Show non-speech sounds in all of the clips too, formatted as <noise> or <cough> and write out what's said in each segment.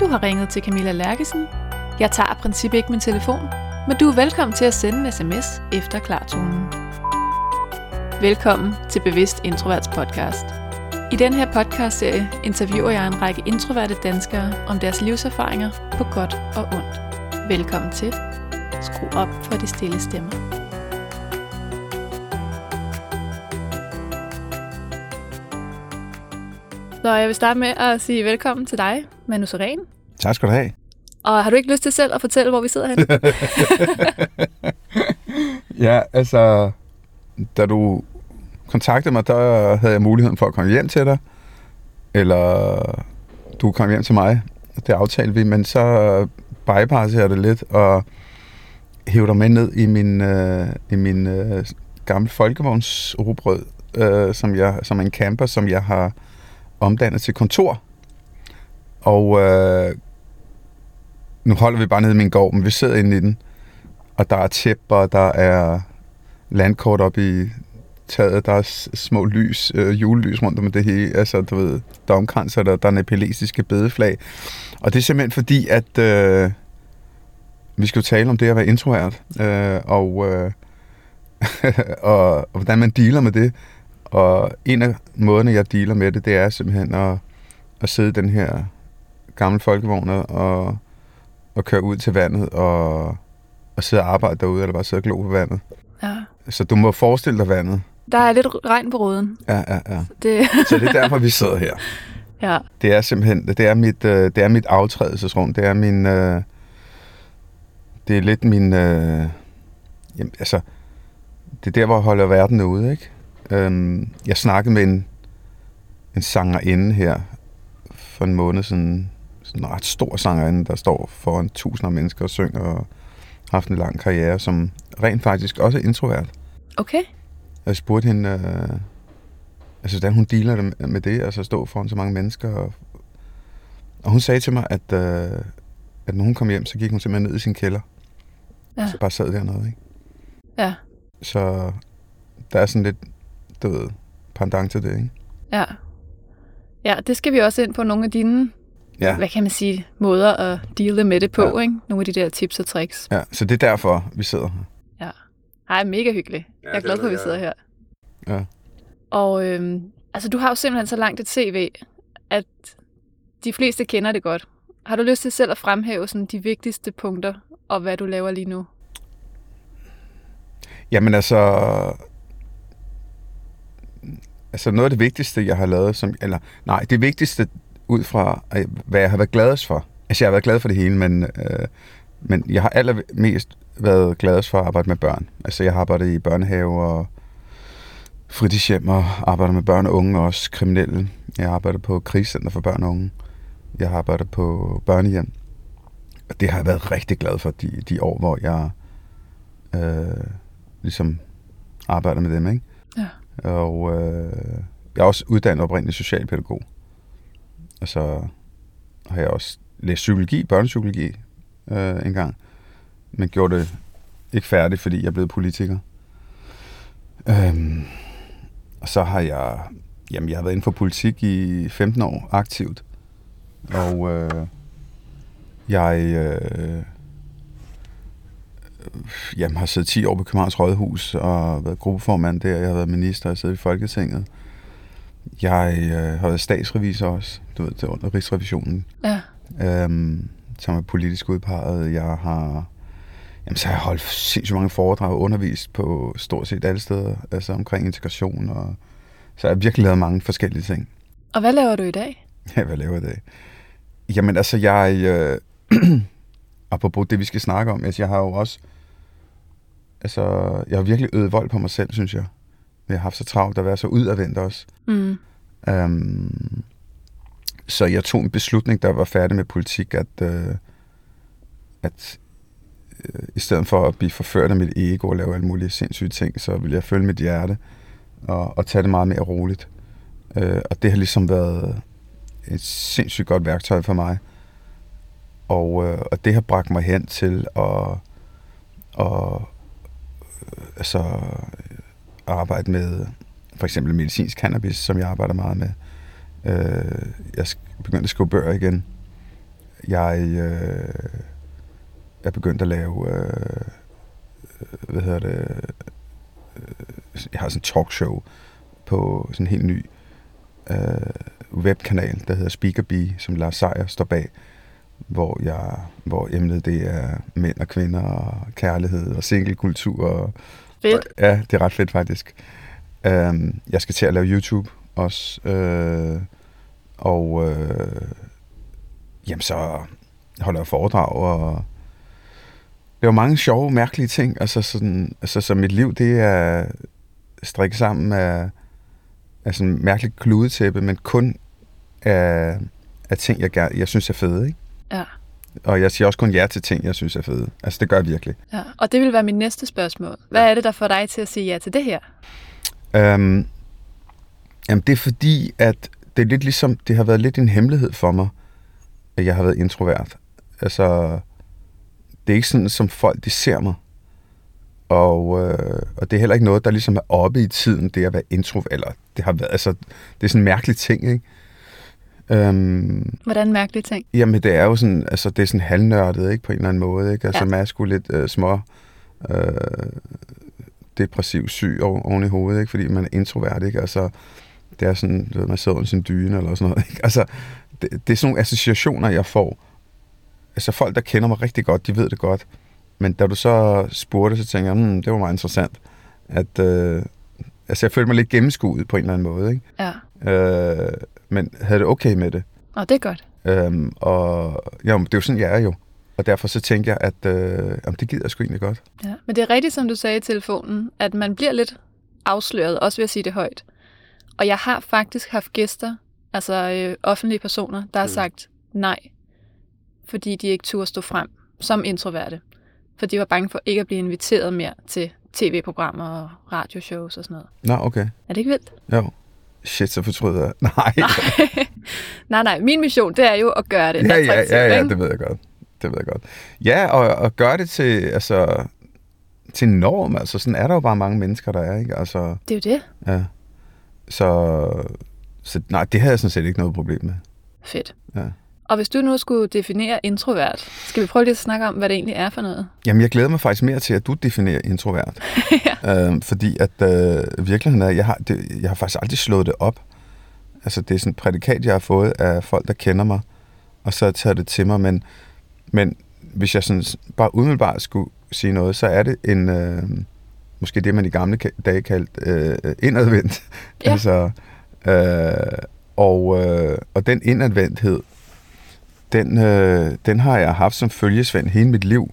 Du har ringet til Camilla Lærkesen. Jeg tager princippet ikke min telefon, men du er velkommen til at sende en sms efter klartonen. Velkommen til Bevidst Introverts podcast. I den her podcastserie interviewer jeg en række introverte danskere om deres livserfaringer på godt og ondt. Velkommen til. Skru op for de stille stemmer. Så jeg vil starte med at sige velkommen til dig, Manu Seren. Tak skal du have. Og har du ikke lyst til selv at fortælle, hvor vi sidder henne? <laughs> Ja, altså, da du kontaktede mig, der havde jeg muligheden for at komme hjem til dig. Eller du kom hjem til mig. Det aftalte vi, men så bypassede jeg det lidt og hævde dig med ned i min, øh, i min øh, gamle folkevognsrubrød, øh, som, jeg, som en camper, som jeg har omdannet til kontor. Og øh, nu holder vi bare nede i min gård, men vi sidder inde i den. Og der er tæpper, der er landkort op i taget, der er små lys, øh, julelys rundt om det hele. Altså, du ved, der er omkranser, der, der er nepalesiske bedeflag. Og det er simpelthen fordi, at øh, vi skal jo tale om det at være introvert, øh, og, øh, <laughs> og, og hvordan man dealer med det. Og en af måderne, jeg dealer med det, det er simpelthen at, at sidde i den her gamle folkevogn og, og køre ud til vandet og, og sidde og arbejde derude, eller bare sidde og glo på vandet. ja. Så du må forestille dig vandet. Der er lidt regn på ruden. Ja, ja, ja. Det, <laughs> Så det er derfor, vi sidder her. <laughs> ja. Det er simpelthen, det er mit, øh, det er mit aftrædelsesrum. Det er min, øh, det er lidt min, øh, jamen, altså, det er der, hvor jeg holder verden ude, ikke? Øhm, jeg snakkede med en, en sangerinde her for en måned siden, sådan en ret stor sangerinde, der står foran tusinder af mennesker og synger og har haft en lang karriere, som rent faktisk også er introvert. Okay. Jeg spurgte hende, øh, altså, hvordan hun dealer det med- det, altså at stå foran så mange mennesker. Og, og hun sagde til mig, at, øh, at når hun kom hjem, så gik hun simpelthen ned i sin kælder. Ja. Så bare sad dernede, ikke? Ja. Så der er sådan lidt, du ved, pendant til det, ikke? Ja. Ja, det skal vi også ind på nogle af dine, Ja. hvad kan man sige, måder at deale med det på, Ja. ikke? Nogle af de der tips og tricks. ja. Så det er derfor, vi sidder her. Ej, mega hyggeligt. Ja, jeg er glad for, at vi sidder ja. her. Ja. Og øhm, altså, du har jo simpelthen så langt et CV, at de fleste kender det godt. Har du lyst til selv at fremhæve sådan, de vigtigste punkter, og hvad du laver lige nu? Jamen altså... Altså noget af det vigtigste, jeg har lavet, som, eller nej, det vigtigste ud fra, øh, hvad jeg har været gladest for. Altså jeg har været glad for det hele, men, øh, men jeg har allermest været gladest for at arbejde med børn. Altså jeg har arbejdet i børnehave og fritidshjem og arbejder med børn og unge, også kriminelle. Jeg har arbejdet på krigscenter for børn og unge. Jeg har arbejdet på børnehjem. Og det har jeg været rigtig glad for, de, de år, hvor jeg øh, ligesom arbejder med dem, ikke? Og øh, jeg er også uddannet oprindeligt socialpædagog. Og så har jeg også læst psykologi, børnepsykologi øh, en gang. Men gjorde det ikke færdigt, fordi jeg blev politiker. Øhm, og så har jeg, jamen jeg har været inden for politik i 15 år aktivt. Og øh, jeg øh, jamen, har siddet 10 år på Københavns Rådhus og været gruppeformand der. Jeg har været minister og siddet i Folketinget. Jeg øh, har været statsrevisor også, du ved, er under Rigsrevisionen, Ja. øhm, som er politisk udpeget. Jeg har, jamen, så har jeg holdt sindssygt mange foredrag og undervist på stort set alle steder, altså omkring integration. Og, så jeg har virkelig lavet mange forskellige ting. Og hvad laver du i dag? <laughs> Ja, hvad laver jeg i dag? Jamen altså, jeg... Øh, <clears throat> apropos det, vi skal snakke om, altså, jeg har jo også... Altså, jeg har virkelig øvet vold på mig selv, synes jeg. Jeg har haft så travlt at være så udadvendt også. Mm. Um, så jeg tog en beslutning, der var færdig med politik, at, øh, at øh, i stedet for at blive forført af mit ego og lave alle mulige sindssyge ting, så ville jeg følge mit hjerte og, og tage det meget mere roligt. Øh, og det har ligesom været et sindssygt godt værktøj for mig. Og, øh, og det har bragt mig hen til at, at altså, arbejde med for eksempel medicinsk cannabis, som jeg arbejder meget med. Øh, jeg begyndte at skrive bøger igen. jeg øh, er begyndt at lave, øh, hvad hedder det, øh, jeg har sådan en talkshow på sådan en helt ny øh, webkanal, der hedder Speakerbee, som Lars Seier står bag, hvor, jeg, hvor emnet det er mænd og kvinder og kærlighed og singlekultur. Og, Fedt. ja, det er ret fedt faktisk. Um, jeg skal til at lave YouTube også. Øh, og øh, jamen så holder jeg foredrag og laver mange sjove, mærkelige ting. Altså, sådan, altså så mit liv, det er strikket sammen af, af sådan mærkeligt kludetæppe, men kun af, af ting, jeg, jeg synes er fede. Ikke? Ja. Og jeg siger også kun ja til ting, jeg synes er fede. Altså, det gør jeg virkelig. ja. Og det vil være mit næste spørgsmål. Hvad er det, der får dig til at sige ja til det her? Um, jamen, det er fordi, at det er lidt ligesom, det har været lidt en hemmelighed for mig, at jeg har været introvert. Altså, det er ikke sådan, som folk de ser mig. Og, øh, og det er heller ikke noget, der ligesom er oppe i tiden, det at være introvert. Eller det har været, altså, det er sådan en mærkelig ting, ikke? Um, Hvordan mærkelige ting? Jamen, det er jo sådan, altså, det er sådan halvnørdet, ikke, på en eller anden måde, ikke? Altså, Ja. man er sgu lidt øh, små øh, depressiv syg oven, i hovedet, ikke? Fordi man er introvert, ikke? Altså, det er sådan, du ved, man sidder under sin dyne eller sådan noget, <laughs> ikke? Altså, det, det er sådan nogle associationer, jeg får. Altså, folk, der kender mig rigtig godt, de ved det godt. Men da du så spurgte, så tænkte jeg, hmm, det var meget interessant, at, øh, altså, jeg følte mig lidt gennemskuet på en eller anden måde, ikke? Ja. Øh, men havde det okay med det. Og det er godt. Øhm, og jo, det er jo sådan, jeg er jo. Og derfor så tænkte jeg, at øh, jamen, det gider jeg sgu egentlig godt. Ja. Men det er rigtigt, som du sagde i telefonen, at man bliver lidt afsløret, også ved at sige det højt. Og jeg har faktisk haft gæster, altså øh, offentlige personer, der har Mm. sagt nej, fordi de ikke turde stå frem som introverte. For de var bange for ikke at blive inviteret mere til tv-programmer og radioshows og sådan noget. Nå, okay. Er det ikke vildt? Jo. Shit, så fortryder jeg. <laughs> Nej. <laughs> nej, nej. Min mission, det er jo at gøre det ja, ja, ja, ja, det ved jeg godt. Det ved jeg godt. Ja, og, og gøre det til, altså, til norm. Altså, sådan er der jo bare mange mennesker, der er, ikke? Altså, Det er jo det. ja. Så, så nej, det havde jeg sådan set ikke noget problem med. Fedt. Ja. Og hvis du nu skulle definere introvert, skal vi prøve lige at snakke om, hvad det egentlig er for noget? Jamen, jeg glæder mig faktisk mere til, at du definerer introvert. <laughs> ja. øhm, fordi at øh, virkeligheden er, jeg har, det, jeg har faktisk aldrig slået det op. Altså, det er sådan et prædikat, jeg har fået af folk, der kender mig, og så taget det til mig. Men, men hvis jeg sådan bare umiddelbart skulle sige noget, så er det en, øh, måske det, man i gamle dage kaldte øh, indadvendt. Ja. <laughs> altså, øh, og, øh, og den indadvendthed, den, øh, den har jeg haft som følgesvend hele mit liv.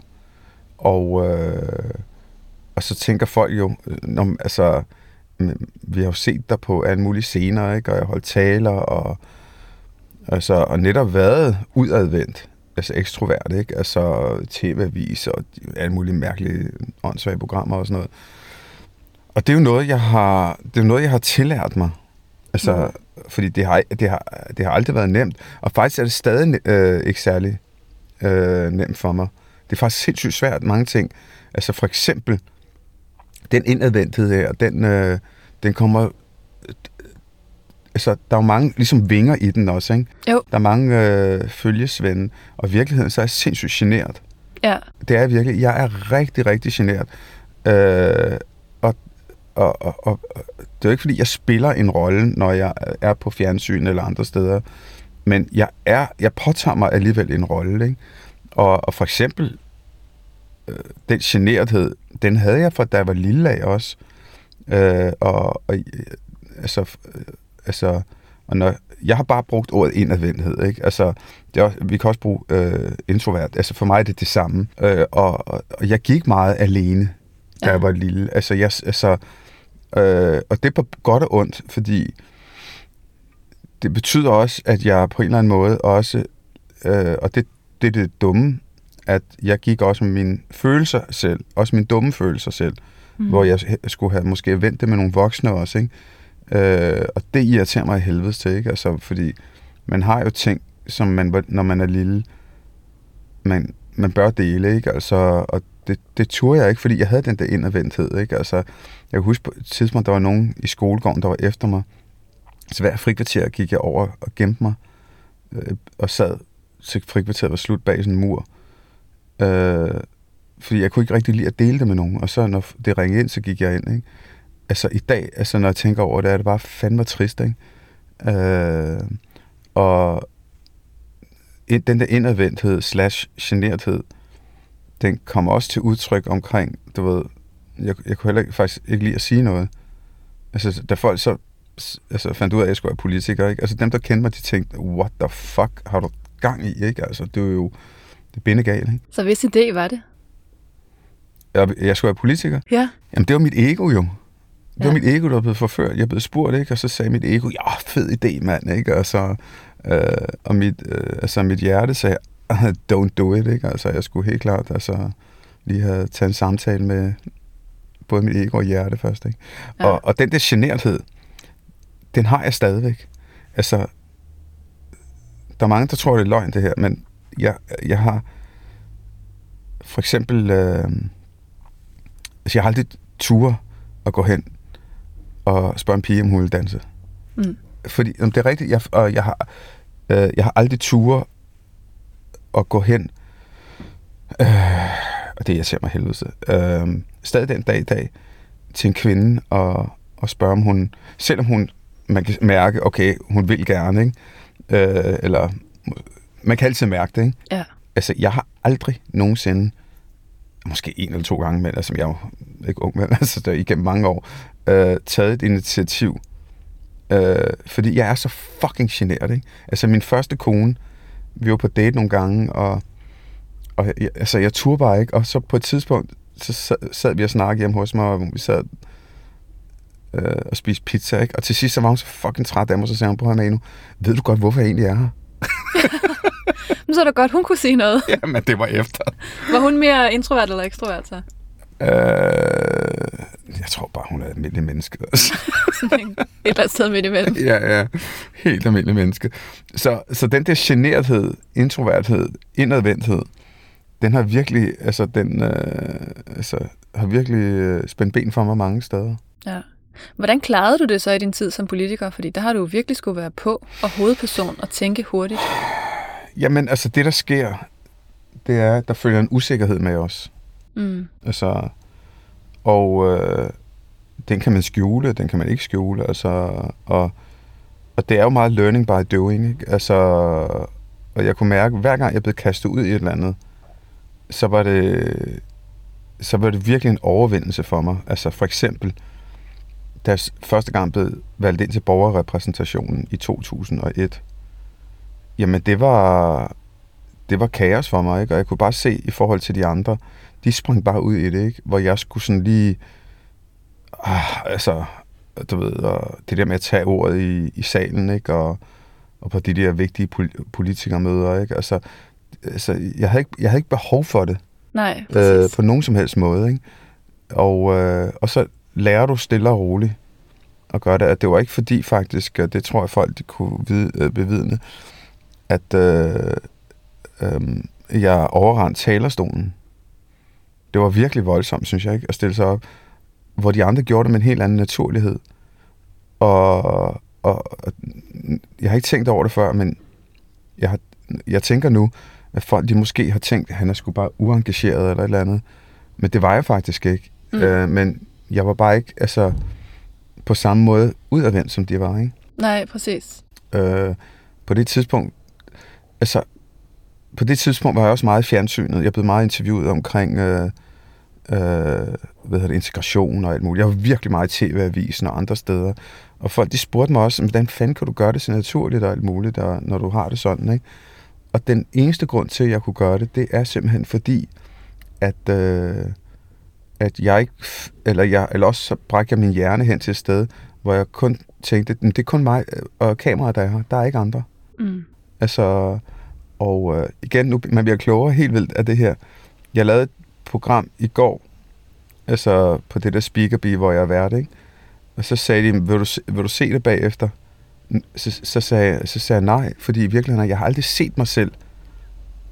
Og, øh, og så tænker folk jo, øh, når, altså, mm, vi har jo set dig på alle mulige scener, ikke? og jeg har holdt taler, og, altså, og netop været udadvendt, altså ekstrovert, ikke? altså tv-avis og alle mulige mærkelige åndssvage programmer og sådan noget. Og det er jo noget, jeg har, det er noget, jeg har tillært mig. Altså, mm. fordi det har, det, har, det har aldrig været nemt. Og faktisk er det stadig øh, ikke særlig øh, nemt for mig. Det er faktisk sindssygt svært, mange ting. Altså for eksempel, den indadvendthed her, den, øh, den kommer... Altså, der er jo mange ligesom vinger i den også, ikke? Jo. Der er mange øh, følgesvende, og i virkeligheden så er jeg sindssygt generet. Ja, Det er jeg virkelig. Jeg er rigtig, rigtig generet. Øh, og, og, og, det er jo ikke, fordi jeg spiller en rolle, når jeg er på fjernsyn eller andre steder. Men jeg, er, jeg påtager mig alligevel en rolle. Ikke? Og, og for eksempel, øh, den generethed, den havde jeg fra da jeg var lille af også. Øh, og, og øh, altså, øh, altså, og når, jeg har bare brugt ordet indadvendthed, ikke? Altså, det er, vi kan også bruge øh, introvert. Altså, for mig er det det samme. Øh, og, og, og jeg gik meget alene, da Ja. jeg var lille. Altså, jeg, altså, øh, og det er på godt og ondt, fordi det betyder også, at jeg på en eller anden måde også, øh, og det, det er det dumme, at jeg gik også med mine følelser selv, også mine dumme følelser selv, mm. hvor jeg skulle have måske vendt det med nogle voksne også, ikke? Øh, og det irriterer mig i helvedes til, ikke? Altså, fordi man har jo ting, som man, når man er lille, man, man bør dele, ikke? Altså, og det, det turde jeg ikke, fordi jeg havde den der indadvendthed, ikke? Altså, jeg kan huske på et tidspunkt, der var nogen i skolegården, der var efter mig. Så hver frikvarter gik jeg over og gemte mig, øh, og sad til frikvarteret var slut bag sådan en mur. Øh, fordi jeg kunne ikke rigtig lide at dele det med nogen, og så når det ringede ind, så gik jeg ind, ikke? Altså i dag, altså når jeg tænker over det, er det bare fandme trist, ikke? Øh, og den der indadvendthed slash generthed, den kommer også til udtryk omkring, du ved, jeg, jeg kunne heller ikke, faktisk ikke lide at sige noget. Altså, da folk så altså, fandt ud af, at jeg skulle være politiker, ikke? Altså, dem, der kendte mig, de tænkte, what the fuck har du gang i, ikke? Altså, det er jo, det bindegalt, ikke? Så hvis idé var det? Jeg, jeg skulle være politiker? Ja. Jamen, det var mit ego jo. Det Ja. var mit ego, der var blevet forført. Jeg blev spurgt, ikke? Og så sagde mit ego, ja, fed idé, mand, ikke? Og så, øh, og mit, øh, altså, mit hjerte sagde, <laughs> don't do it, ikke? Altså, jeg skulle helt klart, altså, lige have taget en samtale med både mit ego og hjerte først, ikke? Ja. Og, og den der generthed, den har jeg stadigvæk. Altså, der er mange, der tror, det er løgn, det her, men jeg, jeg har for eksempel, øh, altså jeg har aldrig ture at gå hen og spørge en pige, om hun vil danse. Mm. Fordi, om det er rigtigt, jeg, og jeg har, øh, jeg har aldrig ture at gå hen, øh, og det irriterer mig helvede, øh, stadig den dag i dag, til en kvinde og, og spørge, om hun, selvom hun, man kan mærke, okay, hun vil gerne, ikke? Øh, eller man kan altid mærke det, ikke? Ja. Altså, jeg har aldrig nogensinde, måske en eller to gange, men altså, jeg er jo ikke ung, men <laughs> altså, der er igennem mange år, øh, taget et initiativ, øh, fordi jeg er så fucking generet, ikke? Altså, min første kone, vi var på date nogle gange, og, og jeg, altså, jeg turde bare ikke, og så på et tidspunkt, så sad- sad vi og snakkede hjemme hos mig, og vi sad øh, og spiste pizza, ikke? Og til sidst, så var hun så fucking træt af mig, så sagde hun, prøv at Manu, ved du godt, hvorfor jeg egentlig er her? <laughs> Men så er det godt, hun kunne sige noget. Jamen, det var efter. Var hun mere introvert eller ekstrovert så? Øh, jeg tror bare, hun er et almindelig menneske. Altså. Sådan <laughs> Et eller andet sted midt imellem. ja, ja. Helt almindelig menneske. Så, så den der generthed, introverthed, indadvendthed, den har virkelig, altså, den, øh, altså, har virkelig øh, spændt ben for mig mange steder. Ja. Hvordan klarede du det så i din tid som politiker? Fordi der har du jo virkelig skulle være på og hovedperson og tænke hurtigt. Jamen, altså, det der sker, det er, at der følger en usikkerhed med os. Mm. Altså, og øh, den kan man skjule, den kan man ikke skjule. Altså, og, og det er jo meget learning by doing. Ikke? Altså, og jeg kunne mærke, hver gang jeg blev kastet ud i et eller andet, så var det, så var det virkelig en overvindelse for mig. Altså for eksempel, da jeg første gang blev valgt ind til borgerrepræsentationen i 2001, jamen det var, det var kaos for mig, ikke? og jeg kunne bare se i forhold til de andre, de sprang bare ud i det, ikke? hvor jeg skulle sådan lige, ah, altså, du ved, og det der med at tage ordet i, i salen, ikke? Og, og på de der vigtige pol- politikermøder, ikke? Altså, altså jeg, havde ikke, jeg havde ikke behov for det Nej, øh, præcis. på nogen som helst måde, ikke? Og, øh, og så lærer du stille og roligt at gøre det. At det var ikke fordi faktisk, og det tror jeg folk de kunne vide, øh, bevidne, at øh, øh, jeg overrendte talerstolen. Det var virkelig voldsomt, synes jeg ikke, at stille sig op, hvor de andre gjorde det med en helt anden naturlighed. Og, og, og jeg har ikke tænkt over det før, men jeg, har, jeg tænker nu, at folk de måske har tænkt, at han er sgu bare uengageret eller et eller andet. Men det var jeg faktisk ikke. Mm. Øh, men jeg var bare ikke altså, på samme måde udadvendt, som de var. Ikke? Nej, præcis. Øh, på det tidspunkt, altså, på det tidspunkt var jeg også meget i fjernsynet. Jeg blev meget interviewet omkring øh, øh, hvad hedder det, integration og alt muligt. Jeg var virkelig meget i TV-avisen og andre steder. Og folk de spurgte mig også, hvordan fanden kan du gøre det så naturligt og alt muligt, der, når du har det sådan, ikke? Og den eneste grund til, at jeg kunne gøre det, det er simpelthen fordi, at, øh, at jeg ikke, eller, jeg, eller også så brækker jeg min hjerne hen til et sted, hvor jeg kun tænkte, "Men det er kun mig og kameraet, der er her. Der er ikke andre. Mm. Altså, og øh, igen, nu man bliver klogere helt vildt af det her. Jeg lavede et program i går, altså på det der Speakerbee, hvor jeg er vært, ikke? Og så sagde de, vil du, se- vil du se det bagefter? Så, så, sagde, så sagde jeg nej, fordi i virkeligheden, jeg har aldrig set mig selv.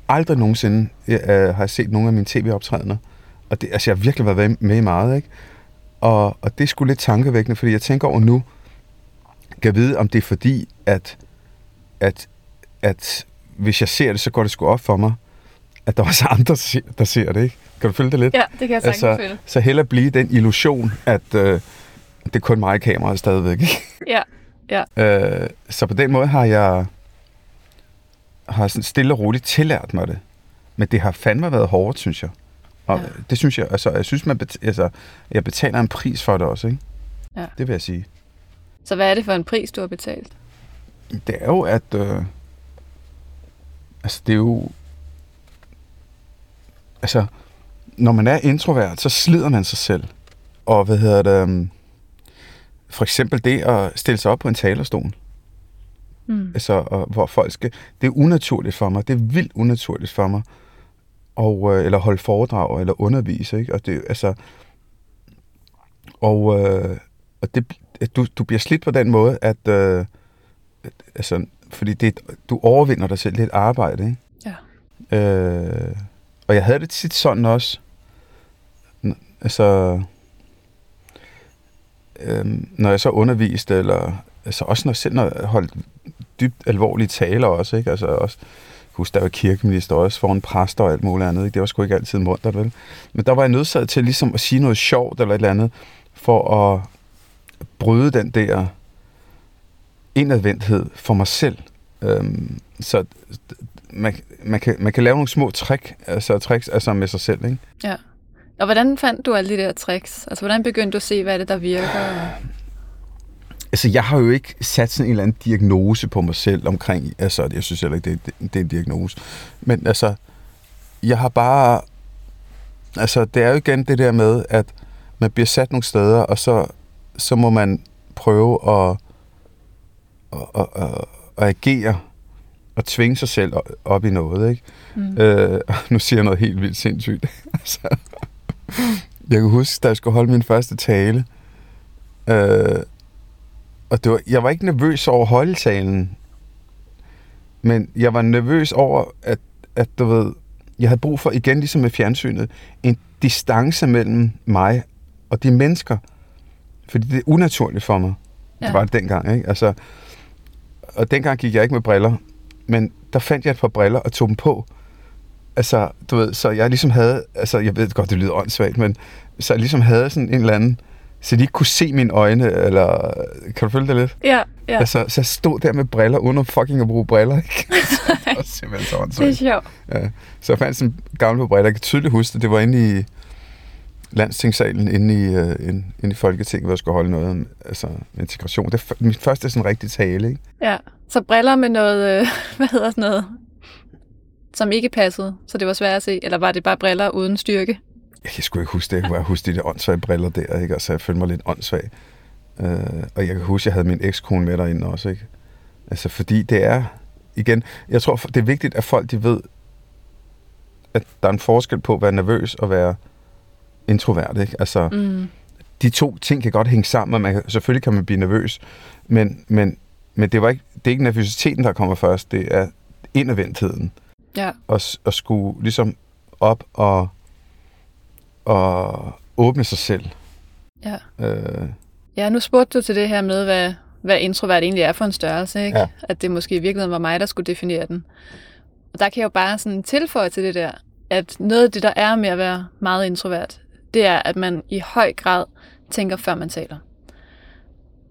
Aldrig nogensinde øh, har jeg set nogen af mine tv-optrædener. Og det, altså, jeg har virkelig været med- i meget, ikke? Og, og det skulle lidt tankevækkende, fordi jeg tænker over nu, kan jeg vide, om det er fordi, at, at, at hvis jeg ser det, så går det sgu op for mig, at der er også andre, der ser, der ser det, ikke? Kan du følge det lidt? Ja, det kan jeg sagtens altså, følge. Så heller blive den illusion, at øh, det er kun mig i kameraet stadigvæk? <laughs> Ja, ja. Øh, så på den måde har jeg har sådan stille og roligt tillært mig det. Men det har fandme været hårdt, synes jeg. Og Ja. ja. det synes jeg, altså, jeg synes, man bet- altså, jeg betaler en pris for det også, ikke? Ja. Det vil jeg sige. Så hvad er det for en pris, du har betalt? Det er jo, at... Øh, altså, det er jo... Altså, når man er introvert, så slider man sig selv. Og hvad hedder det... Um, for eksempel det at stille sig op på en talerstol. Mm. Altså, og, hvor folk skal... Det er unaturligt for mig. Det er vildt unaturligt for mig. Og, øh, eller holde foredrag, eller undervise, ikke? Og det, altså... Og, øh, og det, du, du bliver slidt på den måde, at... Øh, at- altså, fordi det, du overvinder dig selv. Et arbejde, ikke? Ja. Øh, og jeg havde det tit sådan også så Altså, øhm, når jeg så underviste, eller altså også når selv når jeg holdt dybt alvorlige taler også, ikke? Altså også, husk, der var kirkeminister også foran præster og alt muligt andet, ikke? Det var sgu ikke altid mundt, vel? Men der var jeg nødsaget til ligesom at sige noget sjovt eller et eller andet, for at bryde den der indadvendthed for mig selv. Øhm, så man, man, kan, man kan lave nogle små trick, altså, tricks altså med sig selv, ikke? Ja. Og hvordan fandt du alle de der tricks? Altså, hvordan begyndte du at se, hvad det, der virker? Altså, jeg har jo ikke sat sådan en eller anden diagnose på mig selv omkring, altså, jeg synes heller ikke, det, det, det er en diagnose. Men altså, jeg har bare, altså, det er jo igen det der med, at man bliver sat nogle steder, og så, så må man prøve at, at, at, at, at agere og tvinge sig selv op i noget, ikke? Mm. Øh, <laughs> nu siger jeg noget helt vildt sindssygt. <laughs> altså, jeg kan huske, da jeg skulle holde min første tale, øh, og det var, jeg var ikke nervøs over at holde talen, men jeg var nervøs over, at, at du ved, jeg havde brug for, igen ligesom med fjernsynet, en distance mellem mig og de mennesker. Fordi det er unaturligt for mig. Ja. Ja. Det var det dengang, ikke? Altså, og dengang gik jeg ikke med briller, men der fandt jeg et par briller og tog dem på. Altså, du ved, så jeg ligesom havde, altså, jeg ved godt, det lyder åndssvagt, men så jeg ligesom havde sådan en eller anden, så de ikke kunne se mine øjne, eller, kan du følge det lidt? Ja, ja. Altså, så jeg stod der med briller, uden at fucking at bruge briller, ikke? <laughs> det var simpelthen så det er åndssvagt. sjovt. Ja. Så jeg fandt sådan en gammel par briller, jeg kan tydeligt huske det, det var inde i landstingssalen, inde i, uh, inde, inde i Folketinget, hvor jeg skulle holde noget om altså, integration. Det er min første sådan rigtig tale, ikke? Ja. Så briller med noget, øh, <laughs> hvad hedder sådan noget, som ikke passede, så det var svært at se? Eller var det bare briller uden styrke? Jeg kan sgu ikke huske det. Jeg bare huske de der åndssvage briller der, ikke? Og så jeg følte mig lidt åndssvag. Uh, og jeg kan huske, at jeg havde min ekskone med derinde også, ikke? Altså, fordi det er, igen, jeg tror, det er vigtigt, at folk de ved, at der er en forskel på at være nervøs og være introvert, ikke? Altså, Mm. de to ting kan godt hænge sammen, og man kan, selvfølgelig kan man blive nervøs, men, men, men det, var ikke, det er ikke nervøsiteten, der kommer først, det er indadvendtheden. Ja. Og, og skulle ligesom op og, og åbne sig selv. Ja. Øh, Ja, nu spurgte du til det her med, hvad, hvad introvert egentlig er for en størrelse, ikke? Ja. At det måske i virkeligheden var mig, der skulle definere den. Og der kan jeg jo bare sådan tilføje til det der, at noget af det, der er med at være meget introvert, det er, at man i høj grad tænker, før man taler.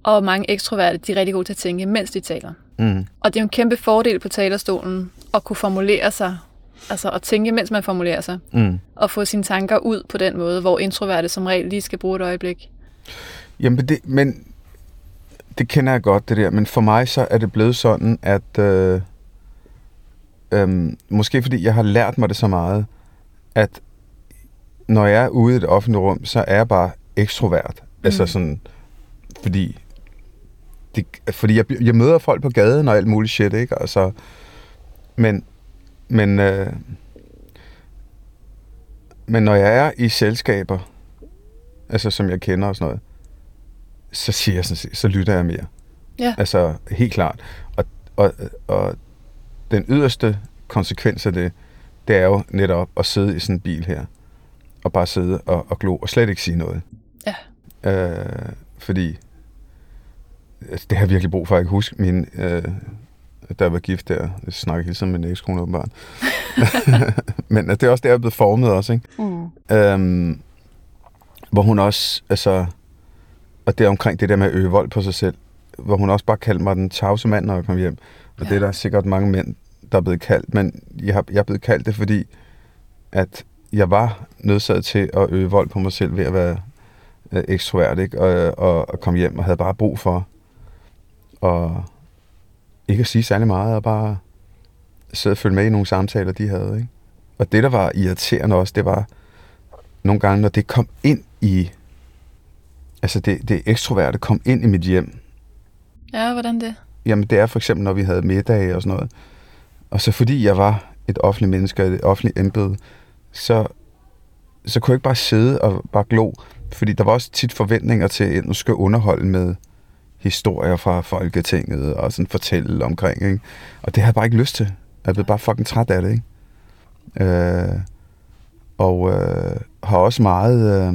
Og mange ekstroverte, de er rigtig gode til at tænke, mens de taler. Mm, Og det er jo en kæmpe fordel på talerstolen at kunne formulere sig, altså at tænke, mens man formulerer sig, mm. og få sine tanker ud på den måde, hvor introverte som regel lige skal bruge et øjeblik. Jamen, men det, men det kender jeg godt, det der. Men for mig så er det blevet sådan, at øh, øh, måske fordi jeg har lært mig det så meget, at når jeg er ude i det offentlige rum, så er jeg bare ekstrovert. Mm. Altså sådan, fordi, det, fordi jeg, jeg møder folk på gaden og alt muligt shit, ikke? Altså, men, men, øh, men når jeg er i selskaber, altså som jeg kender og sådan noget, så siger jeg sådan set, så lytter jeg mere. Ja. Altså helt klart. Og, og, og den yderste konsekvens af det, det er jo netop at sidde i sådan en bil her, og bare sidde og, og glo, og slet ikke sige noget. Ja. Øh, fordi altså, det har jeg virkelig brug for. Jeg kan huske min, øh, jeg var gift der. Jeg snakker hele tiden med min ekskone åbenbart. <laughs> Men det er også der, jeg er blevet formet også, ikke? Mm. Øhm, hvor hun også, altså, og det er omkring det der med at øve vold på sig selv, hvor hun også bare kaldte mig den tavse mand, når jeg kom hjem. Og ja. det er der sikkert mange mænd, der er blevet kaldt, men jeg, har, jeg er blevet kaldt det, fordi at jeg var nødsaget til at øve vold på mig selv ved at være øh, ekstrovert, ikke? Og, og, og komme hjem og havde bare brug for at ikke at sige særlig meget, og bare sidde og følge med i nogle samtaler, de havde. Ikke? Og det, der var irriterende også, det var nogle gange, når det kom ind i, altså det, det ekstroverte kom ind i mit hjem. Ja, hvordan det? Jamen det er for eksempel, når vi havde middage og sådan noget. Og så fordi jeg var et offentligt menneske, et offentligt embede, så, så kunne jeg ikke bare sidde og bare glo, fordi der var også tit forventninger til, at nu skal underholde med historier fra Folketinget og sådan fortælle omkring, ikke? Og det havde jeg bare ikke lyst til. Jeg blev bare fucking træt af det, ikke? Øh, og øh, har også meget... Øh,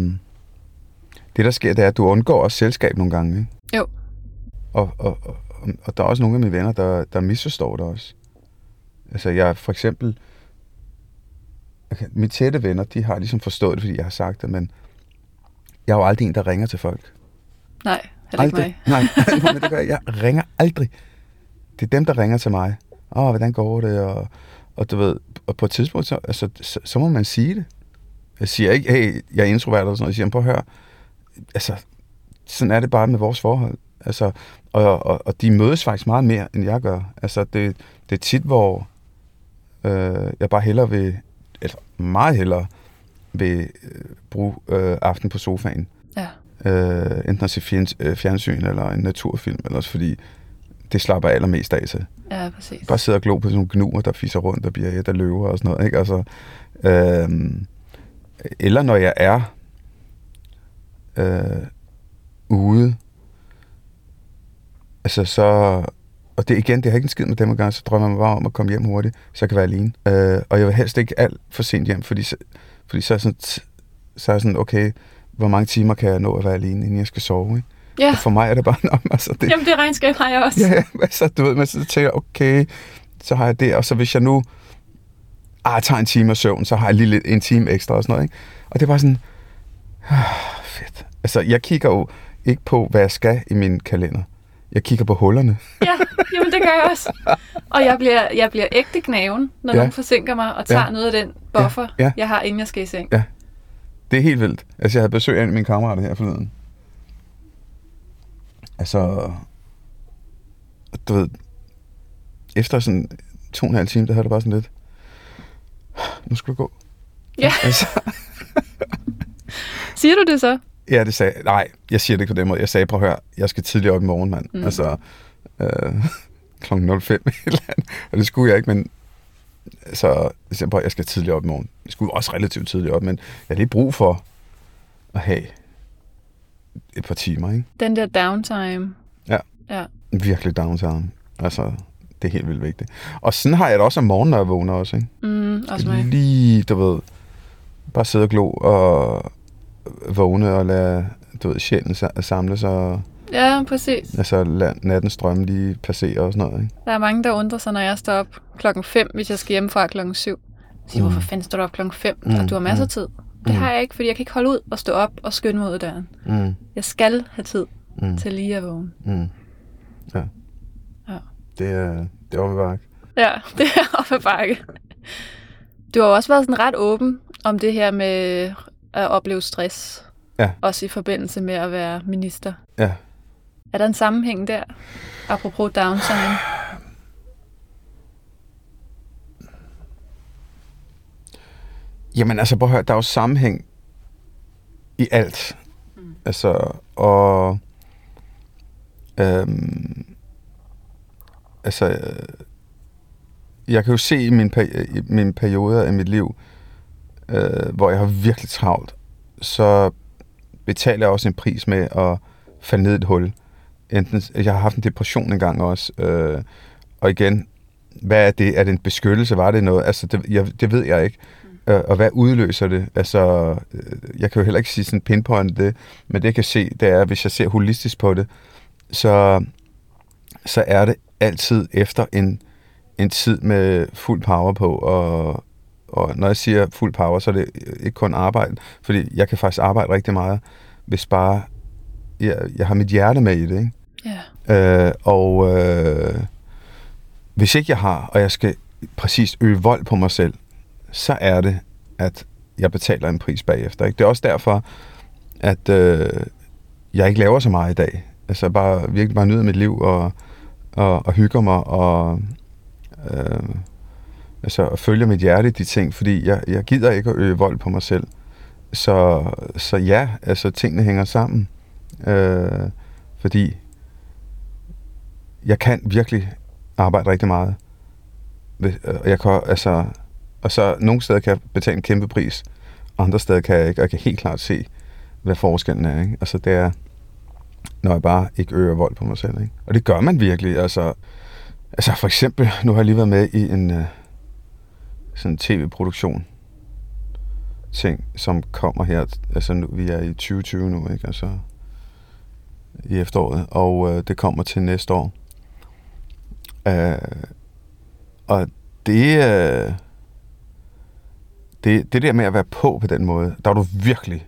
det, der sker, det er, at du undgår også selskab nogle gange, ikke? Jo. Og, og, og, og der er også nogle af mine venner, der, der misforstår det også. Altså, jeg for eksempel... Okay, mine tætte venner, de har ligesom forstået det, fordi jeg har sagt det, men jeg er jo aldrig en, der ringer til folk. Nej, heller ikke aldrig. mig. Nej, <laughs> <laughs> men det gør jeg. Jeg ringer aldrig. Det er dem, der ringer til mig. Åh, oh, hvordan går det? Og, og du ved, og på et tidspunkt, så, altså, så, så må man sige det. Jeg siger ikke, hey, jeg er introvert eller sådan noget. Jeg siger, prøv at høre. Altså, sådan er det bare med vores forhold. Altså, og, og, og de mødes faktisk meget mere, end jeg gør. Altså, det, det er tit, hvor øh, jeg bare hellere vil, eller meget hellere vil øh, bruge øh, aften på sofaen. Øh, enten at se øh, fjernsyn eller en naturfilm, eller også fordi det slapper allermest af til. Ja, præcis. Bare sidde og glo på sådan nogle gnuer, der fiser rundt og bliver af løver og sådan noget. Ikke? Altså, øh, eller når jeg er øh, ude, altså så, og det igen, det har ikke en skid med dem at gøre, så drømmer jeg mig bare om at komme hjem hurtigt, så jeg kan være alene. Øh, og jeg vil helst ikke alt for sent hjem, fordi, fordi så er sådan, så er sådan, okay, hvor mange timer kan jeg nå at være alene, inden jeg skal sove, ikke? Ja, Og for mig er det bare, <laughs> men altså, det, jamen det regnskab har jeg også. Ja, altså, du ved, man så tænker, okay, så har jeg det, og så hvis jeg nu ah, tager en time af søvn, så har jeg lige lidt, en time ekstra og sådan noget, ikke? Og det er bare sådan, ah, fedt. Altså, jeg kigger jo ikke på, hvad jeg skal i min kalender. Jeg kigger på hullerne. <laughs> Ja, jamen det gør jeg også. Og jeg bliver, jeg bliver ægte knaven, når Ja. nogen forsinker mig og tager ja. noget af den buffer, Ja. ja. jeg har, inden jeg skal i seng. Ja. Det er helt vildt. Altså, jeg havde besøg af en af mine kammerater her forleden. Altså, du ved, efter sådan to og en halv time, der havde det bare sådan lidt, nu skal du gå. Ja. <laughs> Altså, Siger du det så? Ja, det sagde Nej, jeg siger det ikke på den måde. Jeg sagde, prøv at høre, jeg skal tidligere op i morgen, mand. Mm. Mm. Altså, øh, <laughs> kl. 05 eller andet. Og det skulle jeg ikke, men altså, jeg jeg skal tidligere op i morgen. Jeg skulle også relativt tidligt op, men jeg har lige brug for at have et par timer, ikke? Den der downtime. Ja. Ja. Virkelig downtime. Altså, det er helt vildt vigtigt. Og sådan har jeg det også om morgenen, når jeg vågner også, ikke? Mm, også mig. Lige, du ved, bare sidde og glo og vågne og lade, du ved, sjælen sa- samle sig og Ja, præcis. Altså lad nattens drømme lige passere og sådan noget, ikke? Der er mange, der undrer sig, når jeg står op klokken 5, hvis jeg skal hjem fra klokken 7. Siger, Mm. hvorfor fanden står du op klokken 5? Mm, Mm. Og du har masser af mm. tid. Det Mm. har jeg ikke, fordi jeg kan ikke holde ud og stå op og skynde mig ud af døren. Mm, Jeg skal have tid mm, til lige at vågne. mm. Ja. Ja. Det er, det er oppe bakke. Ja, <laughs> det er op ad bakke. Du har også været sådan ret åben om det her med at opleve stress. Ja. Også i forbindelse med at være minister. Ja. Er der en sammenhæng der? Apropos downtime. Jamen altså, prøv at høre, der er jo sammenhæng i alt. Mm. Altså, og... Øhm, altså, jeg kan jo se i mine, peri- i mine perioder af mit liv, øh, hvor jeg har virkelig travlt, så betaler jeg også en pris med at falde ned i et hul. Enten, jeg har haft en depression engang også, øh, og igen, hvad er det? Er det en beskyttelse? Var det noget? Altså, det, jeg, det ved jeg ikke. Øh, og hvad udløser det? Altså, øh, jeg kan jo heller ikke sige sådan pinpoint det, men det jeg kan se, det er, hvis jeg ser holistisk på det, så, så er det altid efter en, en tid med fuld power på, og, og når jeg siger fuld power, så er det ikke kun arbejde, fordi jeg kan faktisk arbejde rigtig meget, hvis bare jeg, jeg har mit hjerte med i det, ikke? Ja. Øh, og øh, hvis ikke jeg har, og jeg skal præcis øve vold på mig selv, så er det, at jeg betaler en pris bagefter. Ikke? Det er også derfor, at øh, jeg ikke laver så meget i dag. Altså jeg bare virkelig bare nyder mit liv og, og, og hygger mig og øh, altså, følger mit hjerte i de ting, fordi jeg, jeg gider ikke at øve vold på mig selv. Så, så ja, altså tingene hænger sammen. Øh, fordi jeg kan virkelig arbejde rigtig meget. Øh, jeg kan, altså, og så nogle steder kan jeg betale en kæmpe pris, og andre steder kan jeg ikke, og jeg kan helt klart se, hvad forskellen er. Ikke? Altså det er, når jeg bare ikke øger vold på mig selv. Ikke? Og det gør man virkelig. Altså, altså for eksempel, nu har jeg lige været med i en uh, sådan tv-produktion ting, som kommer her, altså nu, vi er i 2020 nu, ikke? Altså i efteråret, og øh, det kommer til næste år. Uh, og det, uh, det, det der med at være på på den måde, der er du virkelig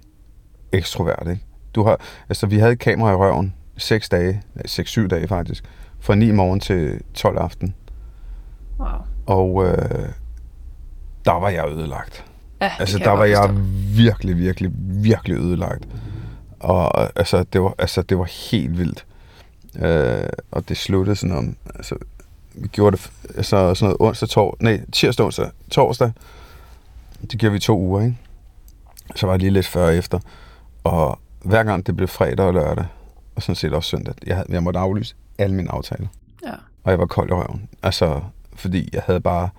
ekstrovert, ikke? Du har, altså, vi havde et kamera i røven seks dage, nej, seks, syv dage faktisk, fra 9 morgen til 12 aften. Wow. Og øh, der var jeg ødelagt. Ja, Altså, der var godt jeg virkelig, virkelig, virkelig ødelagt. Og øh, altså, det var, altså, det var helt vildt. Øh, og det sluttede sådan om, altså, gjorde det, altså, sådan noget onsdag, tor, nej, tirsdag, onsdag, torsdag. Det gjorde vi to uger, ikke? Så var det lige lidt før og efter. Og hver gang det blev fredag og lørdag, og sådan set også søndag, jeg, havde, jeg måtte aflyse alle mine aftaler. Ja. Og jeg var kold i røven. Altså, fordi jeg havde bare,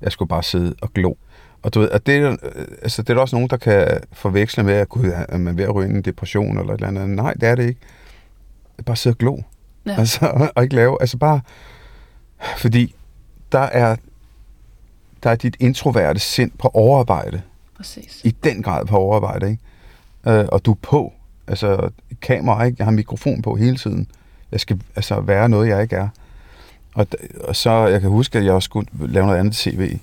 jeg skulle bare sidde og glo. Og du ved, at det, altså, det er der også nogen, der kan forveksle med, at gud, er man ved at ryge ind i en depression eller et eller andet. Nej, det er det ikke. Bare sidde og glo. Ja. Altså, og ikke lave, altså bare, fordi der er, der er dit introverte sind på overarbejde. Præcis. I den grad på overarbejde, ikke? Øh, og du er på. Altså, kamera, ikke? Jeg har mikrofon på hele tiden. Jeg skal altså være noget, jeg ikke er. Og, og så, jeg kan huske, at jeg også skulle lave noget andet tv.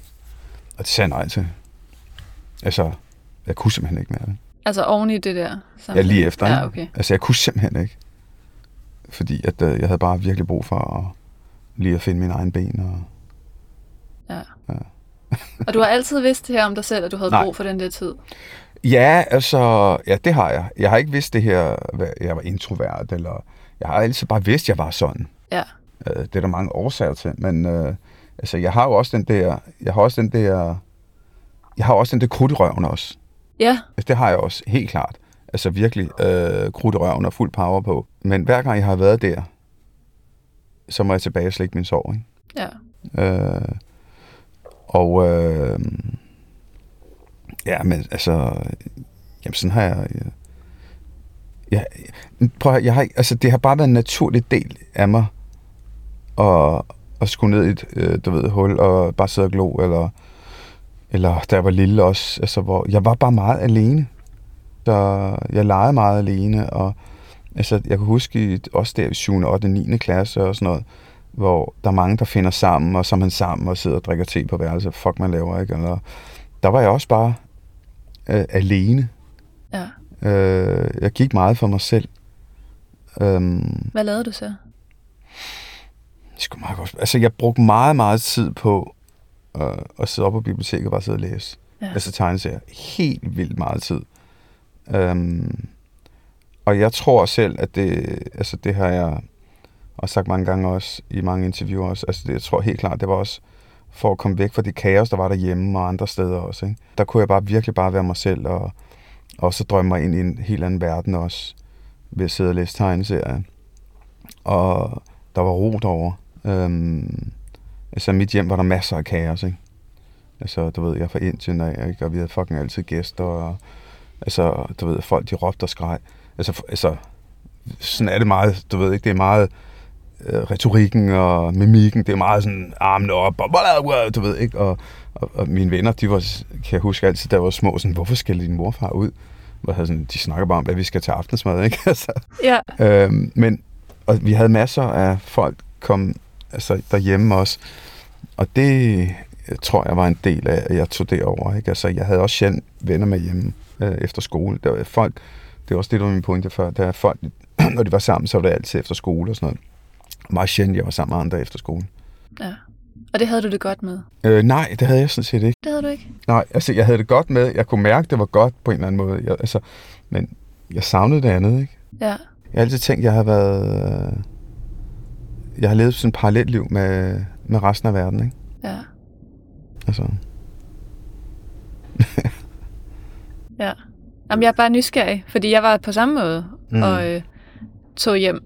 Og det sagde nej til. Altså, jeg kunne simpelthen ikke mere. Altså oven i det der? Ja, samtidig? lige efter. Ja, ikke? okay. Altså, jeg kunne simpelthen ikke. Fordi at, øh, jeg havde bare virkelig brug for at lige at finde mine egne ben. Og, Ja. Ja. <laughs> og du har altid vidst det her om dig selv, at du havde Nej. brug for den der tid? Ja, altså, ja, det har jeg. Jeg har ikke vidst det her, hvad jeg var introvert, eller jeg har altid bare vidst, at jeg var sådan. Ja. Øh, det er der mange årsager til, men øh, altså, jeg har jo også den der, jeg har også den der, jeg har også den der krudt i røven også. Ja, Altså, det har jeg også, helt klart. Altså virkelig øh, krudt i røven og fuld power på. Men hver gang jeg har været der, så må jeg tilbage og min sorg, ikke? ja. Øh, og øh, ja, men altså, jamen sådan har jeg, jeg, jeg prøv at, jeg har, altså det har bare været en naturlig del af mig at, at skulle ned i et, øh, du ved, hul og bare sidde og glo, eller, eller da jeg var lille også, altså hvor jeg var bare meget alene. Så jeg legede meget alene, og altså, jeg kan huske også der i 7. 8. 9. klasse og sådan noget, hvor der er mange, der finder sammen, og så er man sammen og sidder og drikker te på værelset. Fuck, man laver ikke. Eller, der var jeg også bare øh, alene. ja. Øh, jeg gik meget for mig selv. Øhm, Hvad lavede du så? det skulle meget godt. Altså, jeg brugte meget, meget tid på øh, at sidde op på biblioteket og bare sidde og læse. Ja. Altså tegneserier. Helt vildt meget tid. Øhm, og jeg tror selv, at det, altså det har jeg også sagt mange gange også, i mange interviewer også, altså det, jeg tror helt klart, det var også for at komme væk fra det kaos, der var derhjemme og andre steder også. Ikke? Der kunne jeg bare virkelig bare være mig selv, og, og så drømme mig ind i en helt anden verden også, ved at sidde og læse tegneserier. Og der var ro derovre. Øhm, altså mit hjem var der masser af kaos, ikke? Altså, du ved, jeg er fra Indien, og, ikke? og vi havde fucking altid gæster, og altså, du ved, folk de råbte og skreg. Altså, altså, sådan er det meget, du ved ikke, det er meget øh, retorikken og mimikken, det er meget sådan armene op, og du ved ikke, og, og, og mine venner, de var, kan jeg huske altid, der var små, sådan, hvorfor skal din morfar ud? Hvor sådan, de snakker bare om, hvad vi skal til aftensmad, ikke? <laughs> altså, Ja, Øhm, men og vi havde masser af folk kom altså derhjemme også. Og det jeg tror jeg var en del af, at jeg tog det over. Ikke? Altså, jeg havde også sjældent venner med hjemme øh, efter skole. Der var folk, det var også det, der var min pointe før. Der er folk, <clears throat> når de var sammen, så var det altid efter skole og sådan noget. Meget sjældent, jeg var sammen med andre efter skole. Ja. Og det havde du det godt med? Øh, nej, det havde jeg sådan set ikke. Det havde du ikke? Nej, altså jeg havde det godt med. Jeg kunne mærke, det var godt på en eller anden måde. Jeg, altså, men jeg savnede det andet, ikke? Ja. Jeg har altid tænkt, jeg har været... Øh, jeg har levet sådan et parallelt liv med, med resten af verden, ikke? Ja. Altså, Ja. Jamen, jeg er bare nysgerrig, fordi jeg var på samme måde Mm. og øh, tog hjem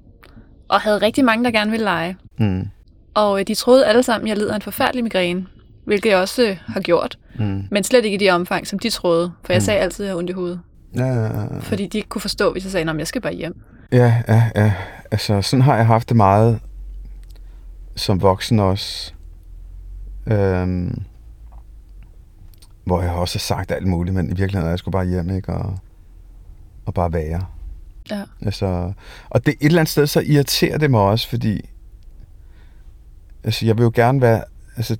og havde rigtig mange, der gerne ville lege. mm, Og øh, de troede alle sammen, at jeg lider af en forfærdelig migræne, hvilket jeg også øh, har gjort. mm. Men slet ikke i det omfang, som de troede, for jeg Mm. sagde altid, at jeg havde ondt i hovedet. Ja, ja, ja. Fordi de ikke kunne forstå, hvis jeg sagde, at jeg skal bare hjem. Ja, ja, ja. Altså, sådan har jeg haft det meget som voksen også. Øhm, hvor jeg også har sagt alt muligt, men i virkeligheden er jeg skulle bare hjem, ikke? Og, og bare være. Ja. Altså, og det et eller andet sted, så irriterer det mig også, fordi altså, jeg vil jo gerne være, altså,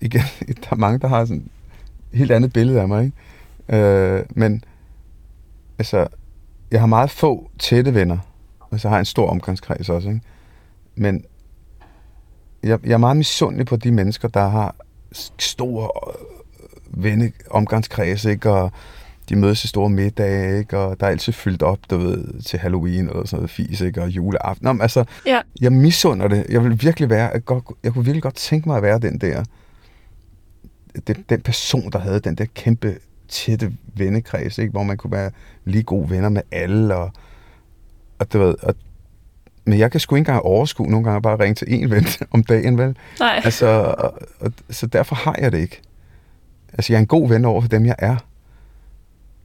igen, <laughs> der er mange, der har sådan et helt andet billede af mig, ikke? Øh, men, altså, jeg har meget få tætte venner, og så har jeg en stor omgangskreds også, ikke? Men jeg, jeg er meget misundelig på de mennesker, der har store venne omgangskreds, ikke? Og de mødes til store middage, ikke? Og der er altid fyldt op, du ved, til Halloween eller sådan noget fis, ikke? Og juleaften. Nå, men altså, Ja. jeg misunder det. Jeg vil virkelig være, jeg, godt, jeg kunne virkelig godt tænke mig at være den der, den, den person, der havde den der kæmpe tætte vennekreds, ikke? hvor man kunne være lige gode venner med alle, og, og du ved, og, men jeg kan sgu ikke engang overskue nogle gange bare at ringe til en ven <laughs> om dagen, vel? Nej. Altså, og, og, så derfor har jeg det ikke. Altså, jeg er en god ven over for dem, jeg er.